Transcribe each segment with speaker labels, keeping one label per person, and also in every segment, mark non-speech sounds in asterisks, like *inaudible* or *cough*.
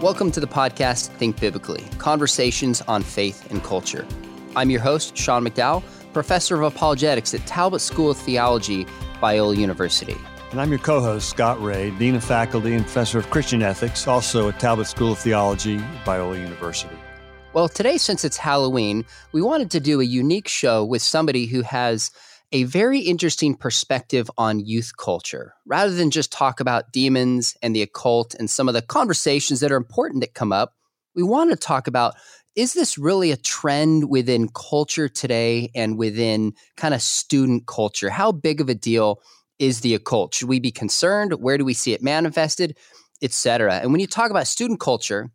Speaker 1: Welcome to the podcast Think Biblically Conversations on Faith and Culture. I'm your host, Sean McDowell, professor of apologetics at Talbot School of Theology, Biola University.
Speaker 2: And I'm your co host, Scott Rae, Dean of Faculty and Professor of Christian Ethics, also at Talbot School of Theology, Biola University.
Speaker 1: Well, today, since it's Halloween, we wanted to do a unique show with somebody who has a very interesting perspective on youth culture rather than just talk about demons and the occult and some of the conversations that are important that come up. We want to talk about is this really a trend within culture today and within kind of student culture? How big of a deal is the occult? Should we be concerned? Where do we see it manifested, etc.? And when you talk about student culture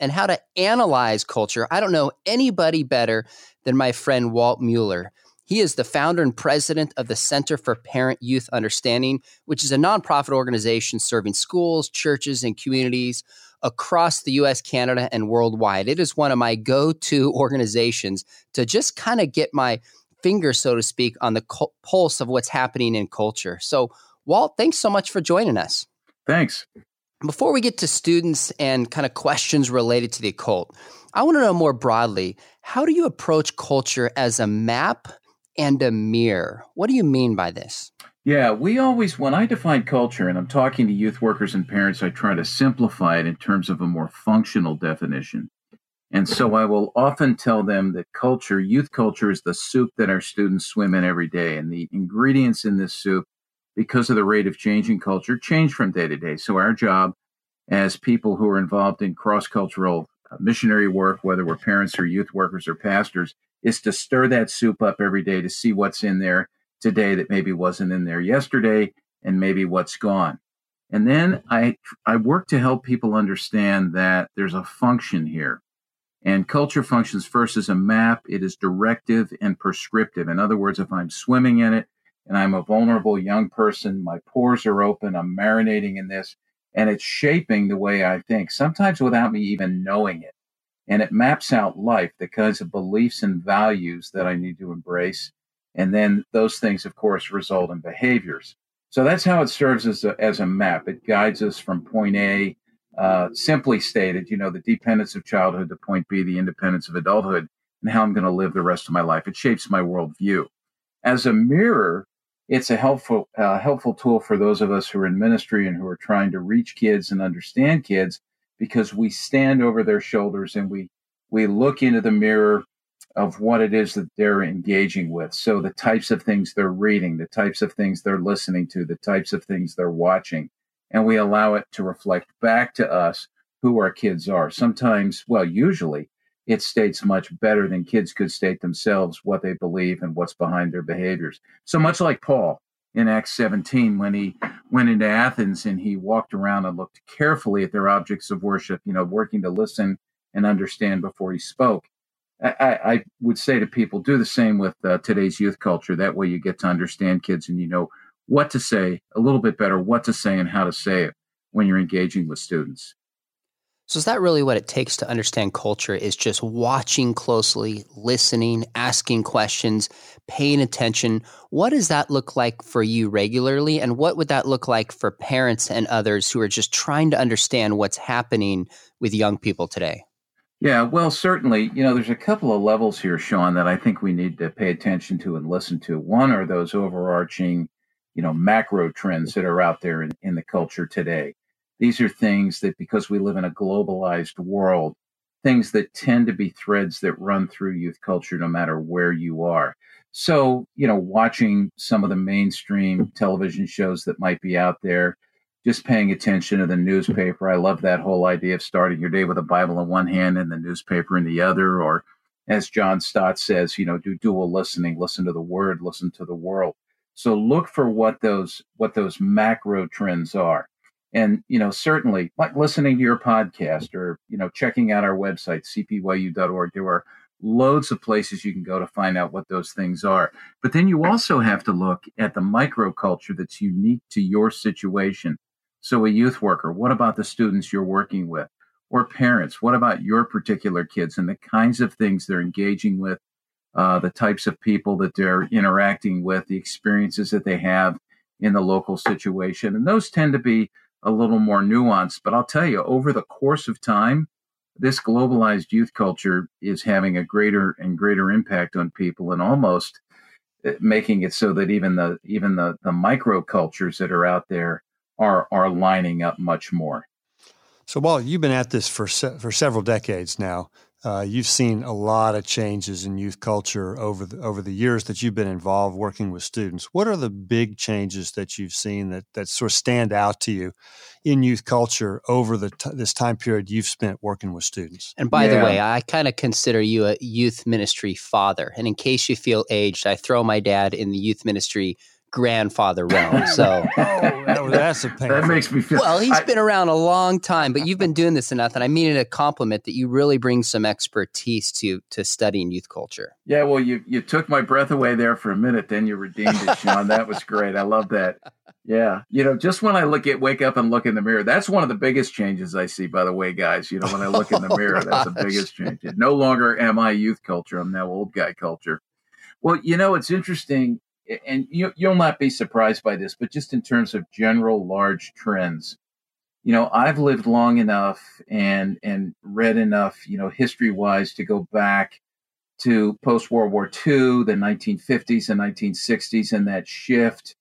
Speaker 1: and how to analyze culture, I don't know anybody better than my friend Walt Mueller. He is the founder and president of the Center for Parent Youth Understanding, which is a nonprofit organization serving schools, churches, and communities across the US, Canada, and worldwide. It is one of my go to *laughs* organizations to just kind of get my finger, so to speak, on the co- pulse of what's happening in culture. So, Walt, thanks so much for joining us.
Speaker 3: Thanks.
Speaker 1: Before we get to students and kind of questions related to the occult, I want to know more broadly how do you approach culture as a map and a mirror. What do you mean by this?
Speaker 3: Yeah, we always, when I define culture and I'm talking to youth workers and parents, I try to simplify it in terms of a more functional definition. And so I will often tell them that culture, youth culture, is the soup that our students swim in every day. And the ingredients in this soup, because of the rate of change in culture, change from day to day. So our job as people who are involved in cross cultural missionary work, whether we're parents or youth workers or pastors, is to stir that soup up every day to see what's in there today that maybe wasn't in there yesterday and maybe what's gone. And then I I work to help people understand that there's a function here. And culture functions first as a map. It is directive and prescriptive. In other words, if I'm swimming in it and I'm a vulnerable young person, my pores are open, I'm marinating in this, and it's shaping the way I think, sometimes without me even knowing it and it maps out life, the kinds of beliefs and values that I need to embrace. And then those things, of course, result in behaviors. So that's how it serves as a, as a map. It guides us from point A, uh, simply stated, you know, the dependence of childhood to point B, the independence of adulthood, and how I'm going to live the rest of my life. It shapes my worldview. As a mirror, it's a helpful uh, helpful tool for those of us who are in ministry and who are trying to reach kids and understand kids because we stand over their shoulders and we we look into the mirror of what it is that they're engaging with. So the types of things they're reading, the types of things they're listening to, the types of things they're watching, and we allow it to reflect back to us who our kids are. Sometimes, well, usually it states much better than kids could state themselves what they believe and what's behind their behaviors. So much like Paul, in Acts 17 when he went into Athens and he walked around and looked carefully at their objects of worship, you know, working to listen and understand before he spoke. I, I would say to people, do the same with uh, today's youth culture. That way you get to understand kids and you know what to say a little bit better, what to say and how to say it when you're engaging with students.
Speaker 1: So is that really what it takes to understand culture is just watching closely, listening, asking questions, paying attention. What does that look like for you regularly and what would that look like for parents and others who are just trying to understand what's happening with young people today?
Speaker 3: Yeah, well, certainly, you know, there's a couple of levels here, Sean, that I think we need to pay attention to and listen to. One are those overarching, you know, macro trends that are out there in, in the culture today. These are things that, because we live in a globalized world, things that tend to be threads that run through youth culture no matter where you are. So, you know, watching some of the mainstream television shows that might be out there, just paying attention to the newspaper. I love that whole idea of starting your day with a Bible in one hand and the newspaper in the other. Or, as John Stott says, you know, do dual listening, listen to the word, listen to the world. So look for what those what those macro trends are and you know certainly like listening to your podcast or you know checking out our website cpyu.org there are loads of places you can go to find out what those things are. But then you also have to look at the microculture that's unique to your situation. So a youth worker what about the students you're working with? Or parents what about your particular kids and the kinds of things they're engaging with uh, the types of people that they're interacting with the experiences that they have in the local situation? And those tend to be a little more nuanced. But I'll tell you, over the course of time, this globalized youth culture is having a greater and greater impact on people and almost eh, making it so that even the even the the micro cultures that are out there are are lining up much more.
Speaker 2: So, Walt, you've been at this for se- for several decades now. Uh, you've seen a lot of changes in youth culture over the, over the years that you've been involved working with students. What are the big changes that you've seen that, that sort of stand out to you in youth culture over the t- this time period you've spent working with students?
Speaker 1: And by yeah. the way, I kind of consider you a youth ministry father. And in case you feel aged, I throw my dad in the youth ministry grandfather *laughs* realm. So
Speaker 2: oh, that's a pain.
Speaker 3: That makes me feel.
Speaker 1: Well, he's I, been around a long time, but you've been doing this enough, and I mean it a compliment that you really bring some expertise to to studying youth culture.
Speaker 3: Yeah, well, you you took my breath away there for a minute, then you redeemed it, Sean. that was great. I love that. *laughs* Yeah, you know, just when I look at wake up and look in the mirror, that's one of the biggest changes I see. By the way, guys, you know, when I look in the *laughs* oh, mirror, oh, that's the biggest change. No longer am I youth culture; I'm now old guy culture. Well, you know, it's interesting and you, you'll not be surprised by this, but just in terms of general large trends, you know, I've lived long enough and and read enough, you know, history wise to go back to post World War II, the 1950s and 1960s, and that shift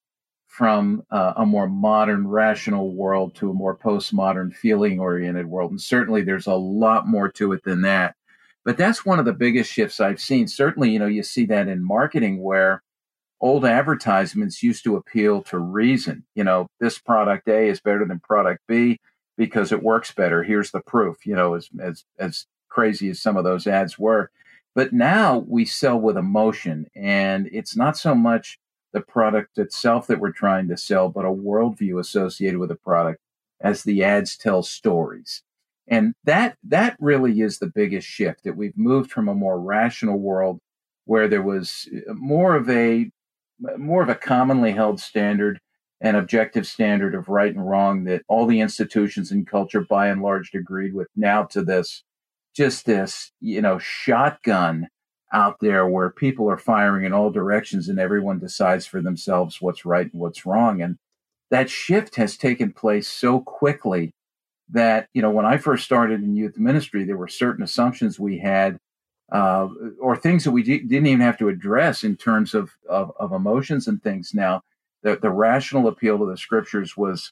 Speaker 3: from uh, a more modern, rational world to a more postmodern, feeling oriented world. And certainly there's a lot more to it than that. But that's one of the biggest shifts I've seen. Certainly, you know, you see that in marketing where old advertisements used to appeal to reason. You know, this product A is better than product B because it works better. Here's the proof. You know, as as as crazy as some of those ads were, but now we sell with emotion, and it's not so much the product itself that we're trying to sell, but a worldview associated with the product as the ads tell stories. And that that really is the biggest shift that we've moved from a more rational world where there was uh, more of a more of a commonly held standard and objective standard of right and wrong that all the institutions and culture by and large agreed with. Now to this just this you know shotgun out there where people are firing in all directions and everyone decides for themselves what's right and what's wrong. And that shift has taken place so quickly that you know when i first started in youth ministry there were certain assumptions we had uh, or things that we d- didn't even have to address in terms of, of, of emotions and things. Now, the, the rational appeal to the scriptures was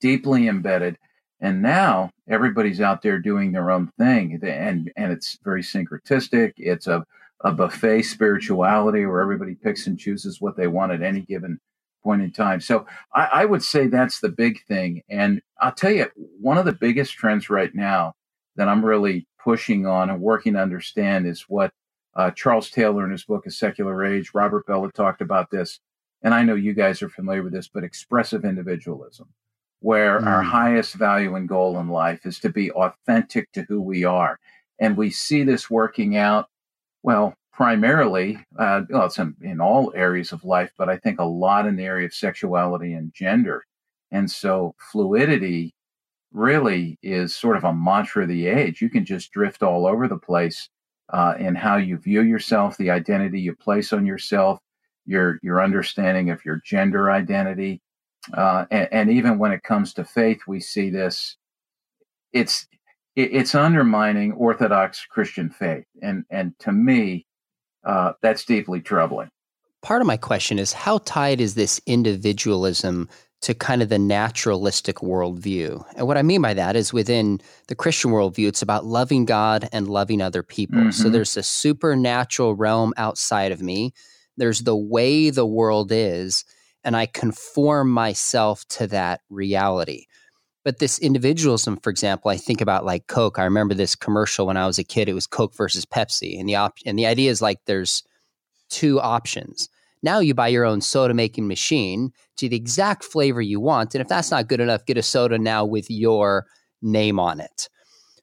Speaker 3: deeply embedded. And now everybody's out there doing their own thing, and and it's very syncretistic. It's a, a buffet spirituality where everybody picks and chooses what they want at any given point in time. So I, I would say that's the big thing. And I'll tell you, one of the biggest trends right now that I'm really pushing on and working to understand is what uh, Charles Taylor in his book, A Secular Age, Robert Bellah talked about this. And I know you guys are familiar with this, but expressive individualism, where mm. our highest value and goal in life is to be authentic to who we are. And we see this working out, well, primarily, uh, well, it's in, in all areas of life, but I think a lot in the area of sexuality and gender. And so fluidity really is sort of a mantra of the age. You can just drift all over the place uh, in how you view yourself, the identity you place on yourself, your your understanding of your gender identity, uh, and, and, even when it comes to faith, we see this. It's it's undermining Orthodox Christian faith, and and to me, uh, that's deeply troubling.
Speaker 1: Part of my question is how tied is this individualism to kind of the naturalistic worldview. And what I mean by that is within the Christian worldview, it's about loving God and loving other people. Mm-hmm. So there's a supernatural realm outside of me, there's the way the world is, and I conform myself to that reality. But this individualism, for example, I think about like Coke. I remember this commercial when I was a kid. It was Coke versus Pepsi, and the op- and the idea is like there's two options now you buy your own soda making machine to the exact flavor you want. And if that's not good enough, get a soda now with your name on it.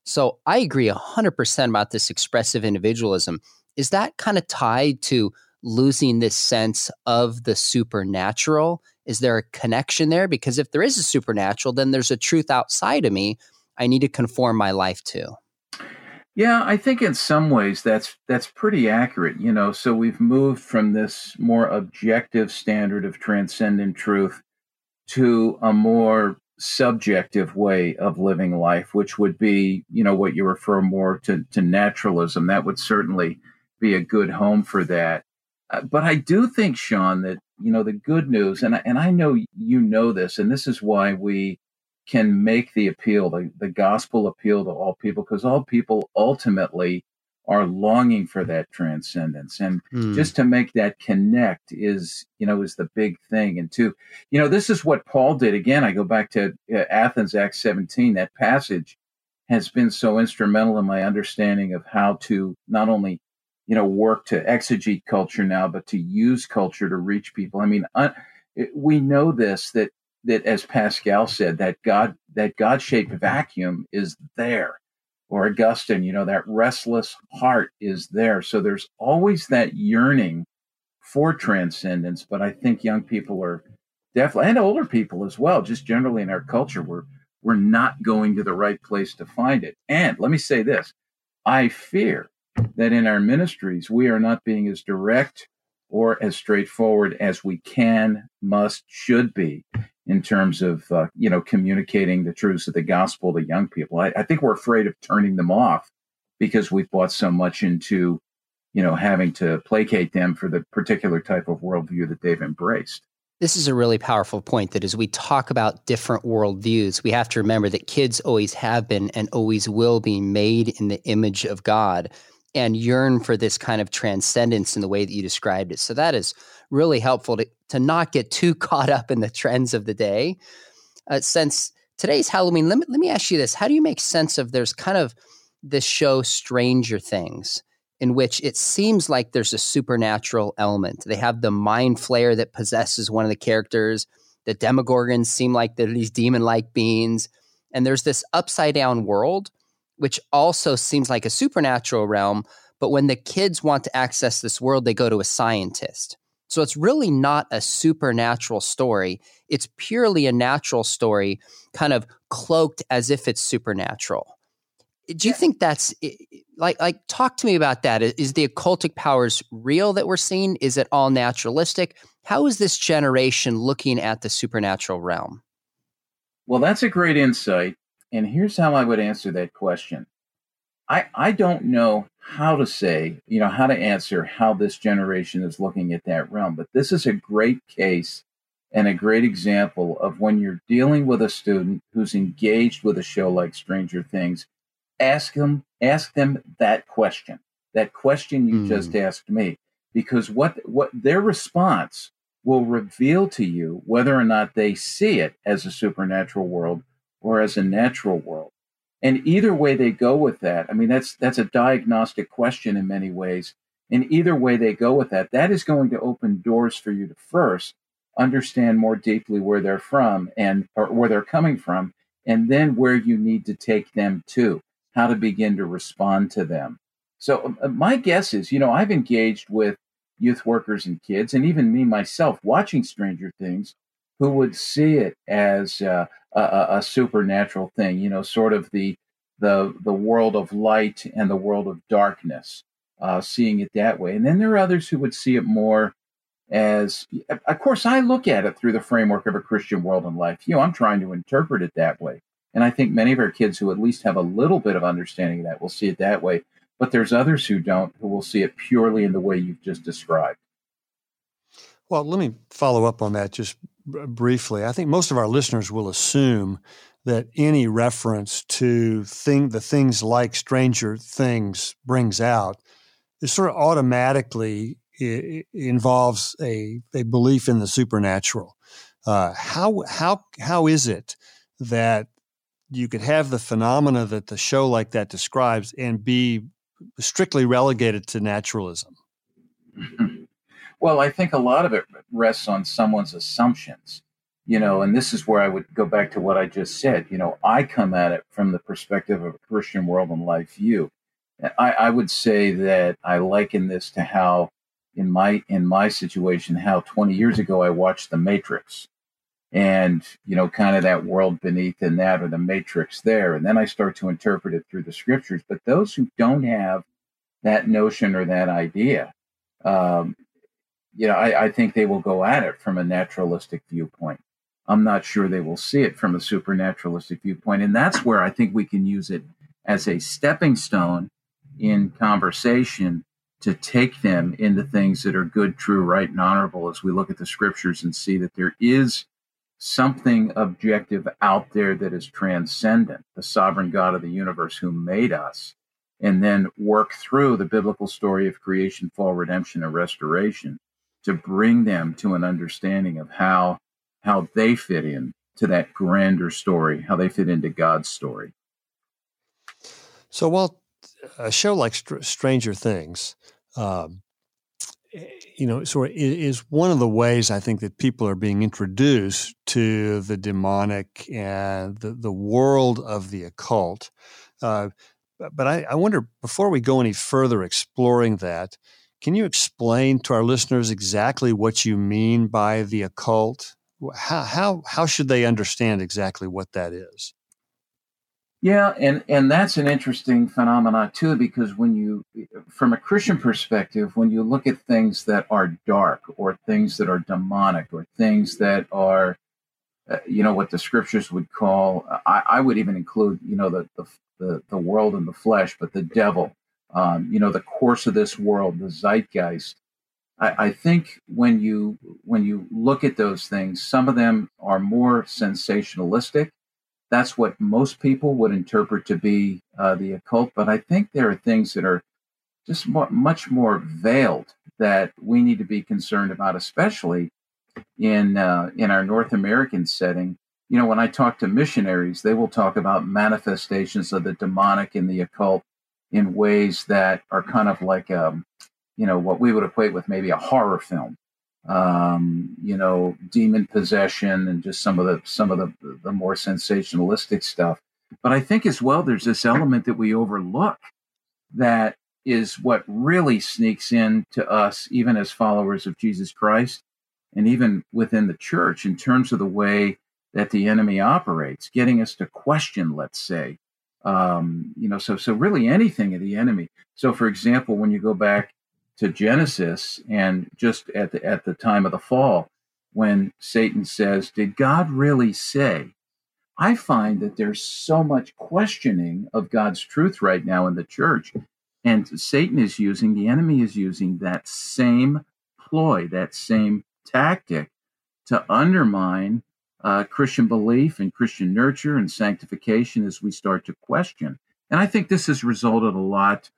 Speaker 1: So I agree 100% about this expressive individualism. Is that kind of tied to losing this sense of the supernatural? Is there a connection there? Because if there is a supernatural, then there's a truth outside of me I need to conform my life to.
Speaker 3: Yeah, I think in some ways that's that's pretty accurate. You know, so we've moved from this more objective standard of transcendent truth to a more subjective way of living life, which would be, you know, what you refer more to, to naturalism. That would certainly be a good home for that. Uh, but I do think, Sean, that, you know, the good news, and, and I know you know this, and this is why we can make the appeal, the, the gospel appeal to all people, because all people ultimately are longing for that transcendence. And mm. just to make that connect is you know is the big thing. And to you know this is what paul did. Again i go back to uh, athens acts 17 that passage has been so instrumental in my understanding of how to not only you know work to exegete culture now but to use culture to reach people. I mean uh, we know this that that as pascal said that god that god-shaped vacuum is there or Augustine, you know, that restless heart is there. So there's always that yearning for transcendence. But I think young people are definitely, and older people as well, just generally in our culture, we're, we're not going to the right place to find it. And let me say this I fear that in our ministries, we are not being as direct or as straightforward as we can, must, should be in terms of uh, you know communicating the truths of the gospel to young people. I, I, think we're afraid of turning them off because we've bought so much into you know having to placate them for the particular type of worldview that they've embraced.
Speaker 1: This is a really powerful point that as we talk about different worldviews, we have to remember that kids always have been and always will be made in the image of God and yearn for this kind of transcendence in the way that you described it. So that is really helpful to, to not get too *laughs* caught up in the trends of the day. Uh, since today's Halloween, let me, let me ask you this. How do you make sense of there's kind of this show Stranger Things, in which it seems like there's a supernatural element? They have the mind flayer that possesses one of the characters. The Demogorgons seem like they're these demon like beings. And there's this upside down world, which also seems like a supernatural realm. But when the kids want to access this world, they go to a scientist. So it's really not a supernatural story. It's purely a natural story, kind of cloaked as if it's supernatural. Do you think that's like like talk to me about that? Is the occultic powers real that we're seeing? Is it all naturalistic? How is this generation looking at the supernatural realm?
Speaker 3: Well, that's a great insight. And here's how I would answer that question. I, I don't know how to say, you know, how to answer how this generation is looking at that realm, but this is a great case and a great example of when you're dealing with a student who's engaged with a show like Stranger Things, ask them ask them that question. That question you mm. just asked me. Because what what their response will reveal to you whether or not they see it as a supernatural world or as a natural world. And either way they go with that, I mean, that's that's a diagnostic question in many ways. And either way they go with that, that is going to open doors for you to first understand more deeply where they're from and or where they're coming from, and then where you need to take them to, how to begin to respond to them. So uh, my guess is, you know, I've engaged with youth workers and kids, and even me myself, watching Stranger Things, who would see it as uh, a, a, supernatural thing, you know, sort of the the the world of light and the world of darkness, uh, seeing it that way. And then there are others who would see it more as, of course, I look at it through the framework of a Christian world and life. You know, I'm trying to interpret it that way. And I think many of our kids who at least have a little bit of understanding of that will see it that way. But there's others who don't, who will see it purely in the way you've just described.
Speaker 2: Well, let me follow up on that just briefly. I think most of our listeners will assume that any reference to thing the things like Stranger Things brings out is sort of automatically involves a, a belief in the supernatural. Uh, how how how is it that you could have the phenomena that the show like that describes and be strictly relegated to naturalism? *laughs*
Speaker 3: Well, I think a lot of it rests on someone's assumptions, you know, and this is where I would go back to what I just said. You know, I come at it from the perspective of a Christian world and life view. I, I would say that I liken this to how, in my in my situation, how 20 years ago I watched The Matrix, and you know, kind of that world beneath and that, or the Matrix there, and then I start to interpret it through the scriptures. But those who don't have that notion or that idea, um, you know, I, I, think they will go at it from a naturalistic viewpoint. I'm not sure they will see it from a supernaturalistic viewpoint. And that's where I think we can use it as a stepping stone in conversation to take them into things that are good, true, right, and honorable as we look at the scriptures and see that there is something objective out there that is transcendent, the sovereign God of the universe who made us, and then work through the biblical story of creation, fall, redemption, and restoration to bring them to an understanding of how how they fit in to that grander story, how they fit into God's story.
Speaker 2: So while a show like Stranger Things um, you know, sort of is one of the ways I think that people are being introduced to the demonic and the, the world of the occult. Uh, but I, I wonder, before we go any further exploring that, can you explain to our listeners exactly what you mean by the occult? How, how, how should they understand exactly what that is?
Speaker 3: Yeah, and and that's an interesting phenomenon too, because when you, from a Christian perspective, when you look at things that are dark or things that are demonic or things that are, uh, you know, what the scriptures would call, I, I would even include, you know, the, the the the world and the flesh, but the devil, um, you know, the course of this world, the zeitgeist. I, I think when you when you look at those things, some of them are more sensationalistic that's what most people would interpret to be uh, the occult. But I think there are things that are just much more veiled that we need to be concerned about, especially in uh, in our North American setting. You know, when I talk to missionaries, they will talk about manifestations of the demonic and the occult in ways that are kind of like, um, you know, what we would equate with maybe a horror film um, you know, demon possession and just some of the some of the the more sensationalistic stuff. But I think as well, there's this element that we overlook that is what really sneaks in to us, even as followers of Jesus Christ, and even within the church, in terms of the way that the enemy operates, getting us to question, let's say, um, you know, so so really anything of the enemy. So, for example, when you go back to Genesis and just at the, at the time of the fall, when Satan says, Did God really say? I find that there's so much questioning of God's truth right now in the church. And Satan is using, the enemy is using that same ploy, that same tactic to undermine uh, Christian belief and Christian nurture and sanctification as we start to question. And I think this has resulted a lot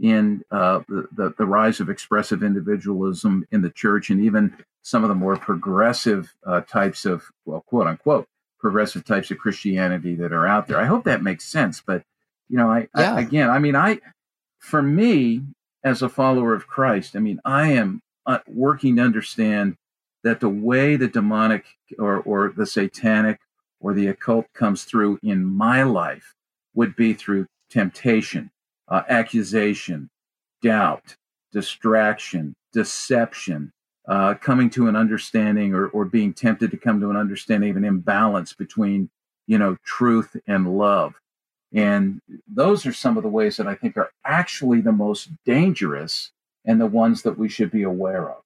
Speaker 3: in uh, the, the rise of expressive individualism in the church and even some of the more progressive uh, types of, well, quote unquote, progressive types of Christianity that are out there. I hope that makes sense. But, you know, I, yeah. I again, I mean, I, for me, as a follower of Christ, I mean, I am uh, working to understand that the way the demonic or, or the satanic or the occult comes through in my life would be through temptation, uh, accusation, doubt, distraction, deception, uh, coming to an understanding or, or being tempted to come to an understanding of an imbalance between, you know, truth and love. And those are some of the ways that I think are actually the most dangerous and the ones that we should be aware of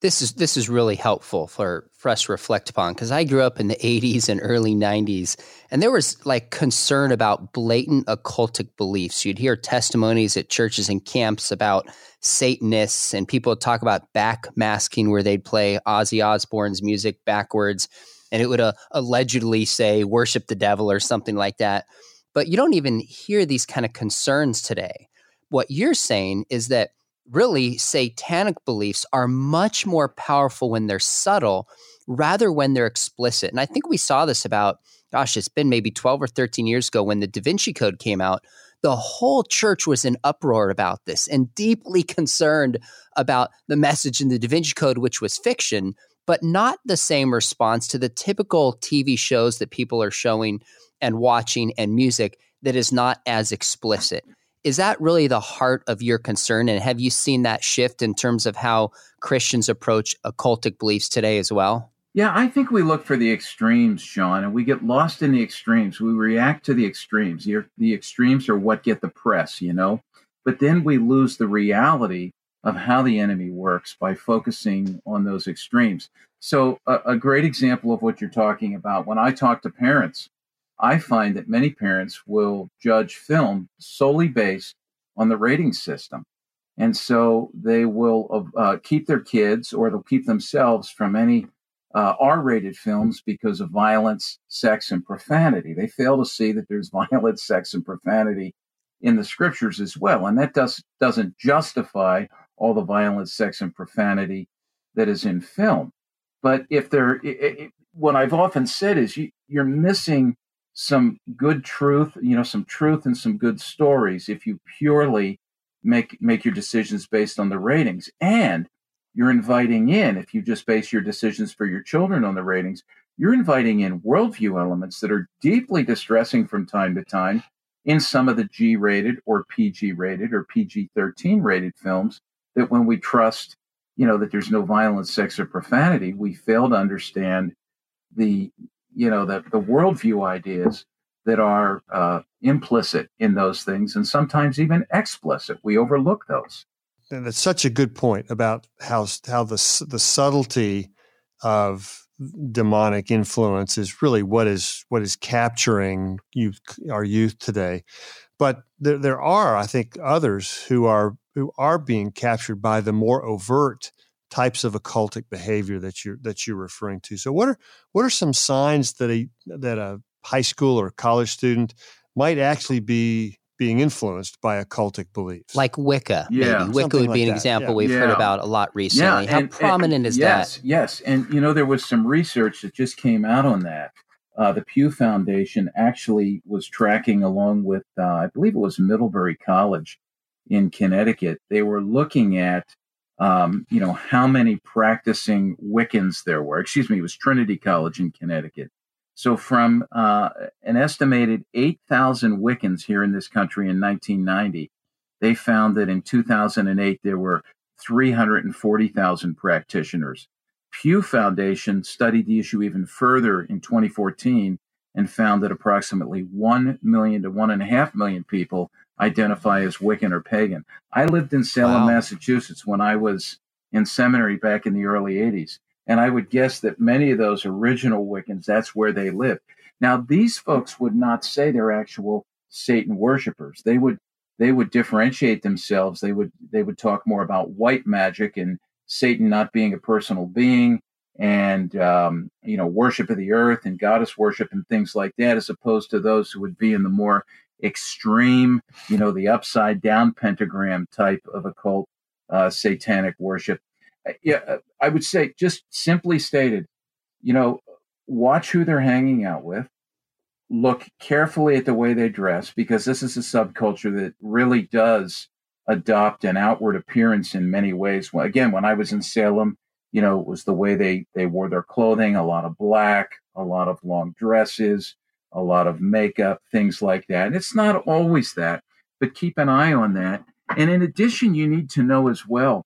Speaker 1: this is this is really helpful for, for us to reflect upon because I grew up in the 80s and early 90s and there was like concern about blatant occultic beliefs. You'd hear testimonies at churches and camps about Satanists and people would talk about backmasking where they'd play Ozzy Osbourne's music backwards and it would uh, allegedly say worship the devil or something like that. But you don't even hear these kind of concerns today. What you're saying is that really satanic beliefs are much more powerful when they're subtle rather when they're explicit. And I think we saw this about, gosh, it's been maybe 12 or 13 years ago when the Da Vinci Code came out. The whole church was in uproar about this and deeply *laughs* concerned about the message in the Da Vinci Code, which was fiction, but not the same response to the typical TV shows that people are showing and watching and music that is not as explicit is that really the heart of your concern? And have you seen that shift in terms of how Christians approach occultic beliefs today as well?
Speaker 3: Yeah, I think we look for the extremes, Sean, and we get lost in the extremes. We react to the extremes. The, extremes are what get the press, you know? But then we lose the reality of how the enemy works by focusing on those extremes. So, a, a great example of what you're talking about when I talk to parents, I find that many parents will judge film solely based on the rating system. And so they will uh, keep their kids or they'll keep themselves from any uh, R rated films because of violence, sex, and profanity. They fail to see that there's *laughs* violence, sex, and profanity in the scriptures as well. And that does, doesn't justify all the violence, sex, and profanity that is in film. But if there, it, it, what I've often said is you, you're missing some good truth, you know, some truth and some good stories if you purely make make your decisions based on the ratings. And you're inviting in if you just base your decisions for your children on the ratings you're inviting in worldview elements that are deeply distressing from time to time in some of the G rated or PG rated or PG 13 rated films that when we trust, you know, that there's no violence, sex, or profanity, we fail to understand the, you know, the, the worldview ideas that are uh, implicit in those things and sometimes even explicit. We overlook those.
Speaker 2: And that's such a good point about how how the the subtlety of demonic influence is really what is what is capturing youth, our youth today. But there, there are, I think, others who are who are being captured by the more overt types of occultic behavior that you're that you're referring to. So, what are what are some signs that a that a high school or college student might actually be being influenced by occultic beliefs.
Speaker 1: Like Wicca. Yeah. Maybe. Wicca would be an that. example yeah. we've yeah. heard about a lot recently. Yeah. How and, prominent
Speaker 3: and,
Speaker 1: is
Speaker 3: yes,
Speaker 1: that?
Speaker 3: Yes. And, you know, there was some research that just came out on that. Uh, the Pew Foundation actually was tracking along with, uh, I believe it was Middlebury College in Connecticut. They were looking at, um, you know, how many practicing Wiccans there were. Excuse me, it was Trinity College in Connecticut. So, from uh, an estimated 8,000 Wiccans here in this country in 1990, they found that in 2008 there were 340,000 practitioners. Pew Foundation studied the issue even further in 2014 and found that approximately 1 million to 1.5 million people identify as Wiccan or pagan. I lived in Salem, wow. Massachusetts when I was in seminary back in the early 80s. And I would guess that many of those original Wiccans, that's where they lived. Now, these folks would not say they're actual Satan worshippers. They would they would differentiate themselves. They would they would talk more about white magic and Satan not being a personal being and um, you know worship of the earth and goddess worship and things like that, as opposed to those who would be in the more extreme, you know, the upside down pentagram type of occult uh, satanic worship yeah, uh, I would say just simply stated, you know, watch who they're hanging out with. Look carefully at the way they dress because this is a subculture that really does adopt an outward appearance in many ways. Again, when I was in Salem, you know, it was the way they they wore their clothing, a lot of black, a lot of long dresses, a lot of makeup, things like that. And it's not always that, but keep an eye on that. And in addition, you need to know as well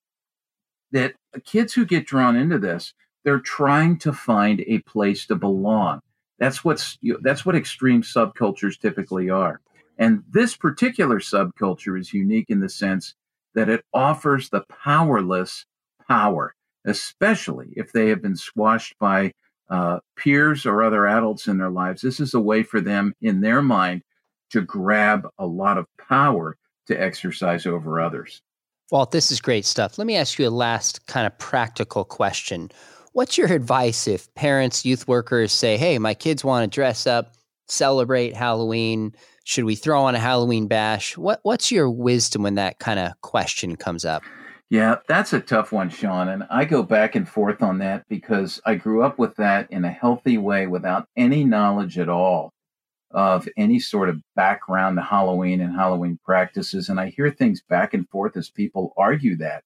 Speaker 3: that kids who get drawn into this, they're trying to find a place to belong. That's what's that's what extreme subcultures typically are. And this particular subculture is unique in the sense that it offers the powerless power, especially if they have been squashed by uh, peers or other adults in their lives. This is a way for them, in their mind, to grab a lot of power to exercise over others.
Speaker 1: Walt, this is great stuff. Let me ask you a last kind of practical question. What's your advice if parents, youth workers say, hey, my kids want to dress up, celebrate Halloween? Should we throw on a Halloween bash? What, what's your wisdom when that kind of question comes up?
Speaker 3: Yeah, that's a tough one, Sean. And I go back and forth on that because I grew up with that in a healthy way without any knowledge at all of any sort of background to Halloween and Halloween practices. And I hear things back and forth as people argue that.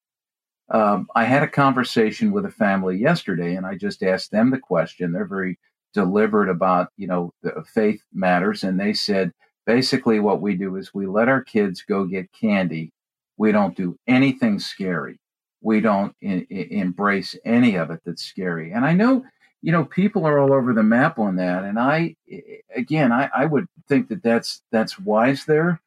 Speaker 3: Um, I had a conversation with a family yesterday, and I just asked them the question. They're very deliberate about, you know, the faith matters. And they said, basically, what we do is we let our kids go get candy. We don't do anything scary. We don't in, in, embrace any of it that's scary. And I know you know, people are all over the map on that. And I, again, I, I would think that that's that's wise there,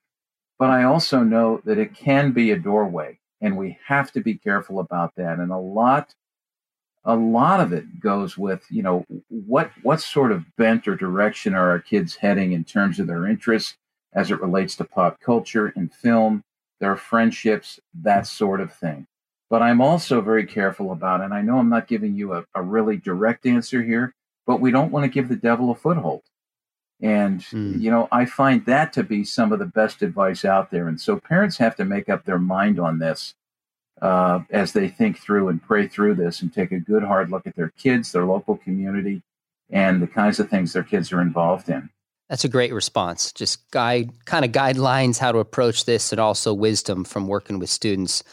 Speaker 3: but I also know that it can be a doorway, and we have to be careful about that. And a lot, a lot of it goes with you know what what sort of bent or direction are our kids heading in terms of their interests as it relates to pop culture and film their friendships that sort of thing but i'm also very careful about and i know i'm not giving you a, a really direct answer here but we don't want to give the devil a foothold and mm. you know i find that to be some of the best advice out there and so parents have to make up their mind on this uh, as they think through and pray through this and take a good hard look at their kids, their local community, and the kinds of things their kids are involved in.
Speaker 1: That's a great response. Just guide kind of guidelines how to approach this and also wisdom from working with students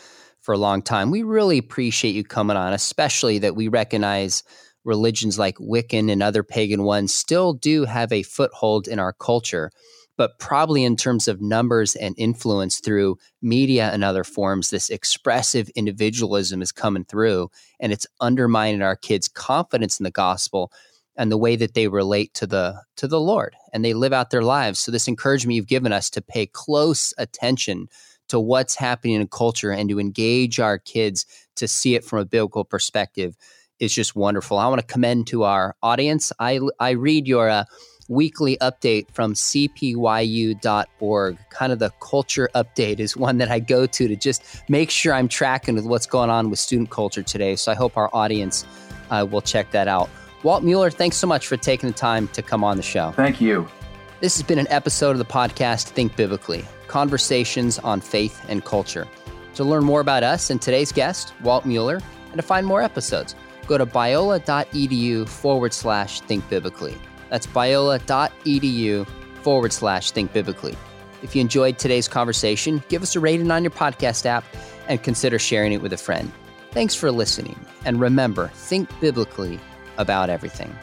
Speaker 1: for a long time. We really appreciate you coming on, especially that we recognize religions like Wiccan and other pagan ones still do have a foothold in our culture but probably in terms of numbers and influence through media and other forms, this expressive individualism is coming through and it's undermining our kids' confidence in the gospel and the way that they relate to the to the Lord and they live out their lives. So this encouragement you've given us to pay close attention to what's happening in culture and to engage our kids to see it from a biblical perspective is just wonderful. I want to commend to our audience. I I read your uh, weekly update from cpyu.org. Kind of the culture update is one that I go to to just make sure I'm tracking with what's going on with student culture today. So I hope our audience uh, will check that out. Walt Mueller, thanks so much for taking the time to come on the show.
Speaker 3: Thank you.
Speaker 1: This has been an episode of the podcast Think Biblically Conversations on Faith and Culture. To learn more about us and today's guest, Walt Mueller, and to find more episodes, go to biola.edu forward slash think biblically. That's biola.edu forward slash think biblically. If you enjoyed today's conversation, give us a rating on your podcast app and consider sharing it with a friend. Thanks for listening. And remember, think biblically about everything.